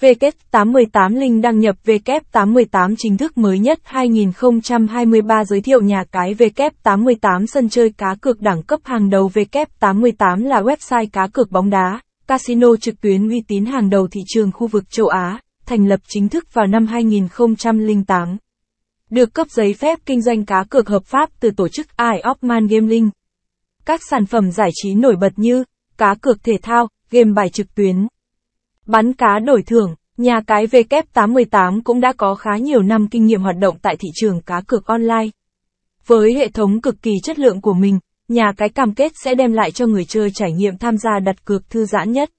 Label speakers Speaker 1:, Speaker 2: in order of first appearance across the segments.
Speaker 1: W88 Linh đăng nhập W88 chính thức mới nhất 2023 giới thiệu nhà cái W88 sân chơi cá cược đẳng cấp hàng đầu W88 là website cá cược bóng đá, casino trực tuyến uy tín hàng đầu thị trường khu vực châu Á, thành lập chính thức vào năm 2008. Được cấp giấy phép kinh doanh cá cược hợp pháp từ tổ chức iopman gaming. Gambling. Các sản phẩm giải trí nổi bật như cá cược thể thao, game bài trực tuyến, bắn cá đổi thưởng, nhà cái W88 cũng đã có khá nhiều năm kinh nghiệm hoạt động tại thị trường cá cược online. Với hệ thống cực kỳ chất lượng của mình, nhà cái cam kết sẽ đem lại cho người chơi trải nghiệm tham gia đặt cược thư giãn nhất.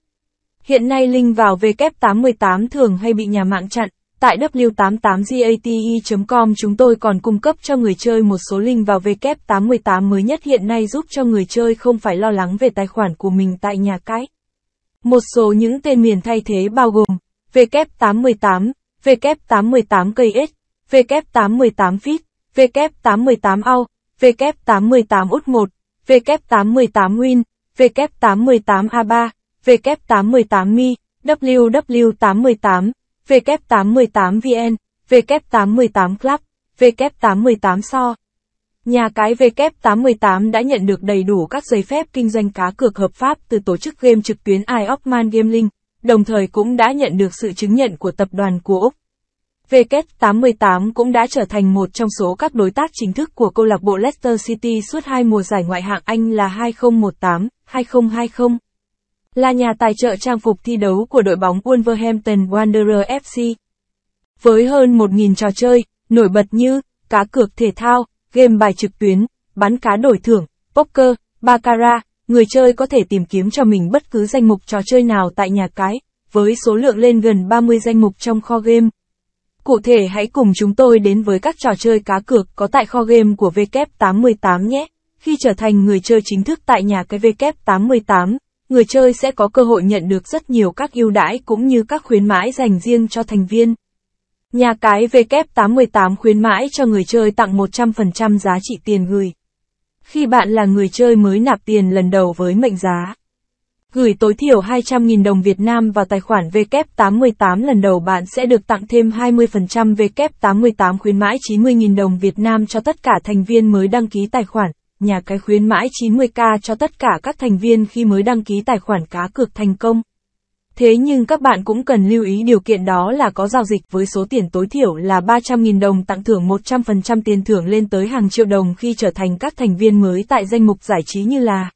Speaker 1: Hiện nay link vào W88 thường hay bị nhà mạng chặn, tại w88gate.com chúng tôi còn cung cấp cho người chơi một số link vào W88 mới nhất hiện nay giúp cho người chơi không phải lo lắng về tài khoản của mình tại nhà cái. Một số những tên miền thay thế bao gồm W88, W818KS, W818 Fit, W818 AU, W818 UT1, W818 Win, W818 A3, W818 Mi, WW818, W818 VN, W818 Club, W818 So. Nhà cái W88 đã nhận được đầy đủ các giấy phép kinh doanh cá cược hợp pháp từ tổ chức game trực tuyến iOcman Gaming, đồng thời cũng đã nhận được sự chứng nhận của tập đoàn của Úc. W88 cũng đã trở thành một trong số các đối tác chính thức của câu lạc bộ Leicester City suốt hai mùa giải ngoại hạng Anh là 2018-2020. Là nhà tài trợ trang phục thi đấu của đội bóng Wolverhampton Wanderers FC. Với hơn 1.000 trò chơi, nổi bật như cá cược thể thao, game bài trực tuyến, bắn cá đổi thưởng, poker, baccarat, người chơi có thể tìm kiếm cho mình bất cứ danh mục trò chơi nào tại nhà cái, với số lượng lên gần 30 danh mục trong kho game. Cụ thể hãy cùng chúng tôi đến với các trò chơi cá cược có tại kho game của W88 nhé. Khi trở thành người chơi chính thức tại nhà cái W88, người chơi sẽ có cơ hội nhận được rất nhiều các ưu đãi cũng như các khuyến mãi dành riêng cho thành viên. Nhà cái W88 khuyến mãi cho người chơi tặng 100% giá trị tiền gửi. Khi bạn là người chơi mới nạp tiền lần đầu với mệnh giá, gửi tối thiểu 200.000 đồng Việt Nam vào tài khoản W88 lần đầu bạn sẽ được tặng thêm 20% W88 khuyến mãi 90.000 đồng Việt Nam cho tất cả thành viên mới đăng ký tài khoản, nhà cái khuyến mãi 90k cho tất cả các thành viên khi mới đăng ký tài khoản cá cược thành công. Thế nhưng các bạn cũng cần lưu ý điều kiện đó là có giao dịch với số tiền tối thiểu là 300.000 đồng, tặng thưởng 100% tiền thưởng lên tới hàng triệu đồng khi trở thành các thành viên mới tại danh mục giải trí như là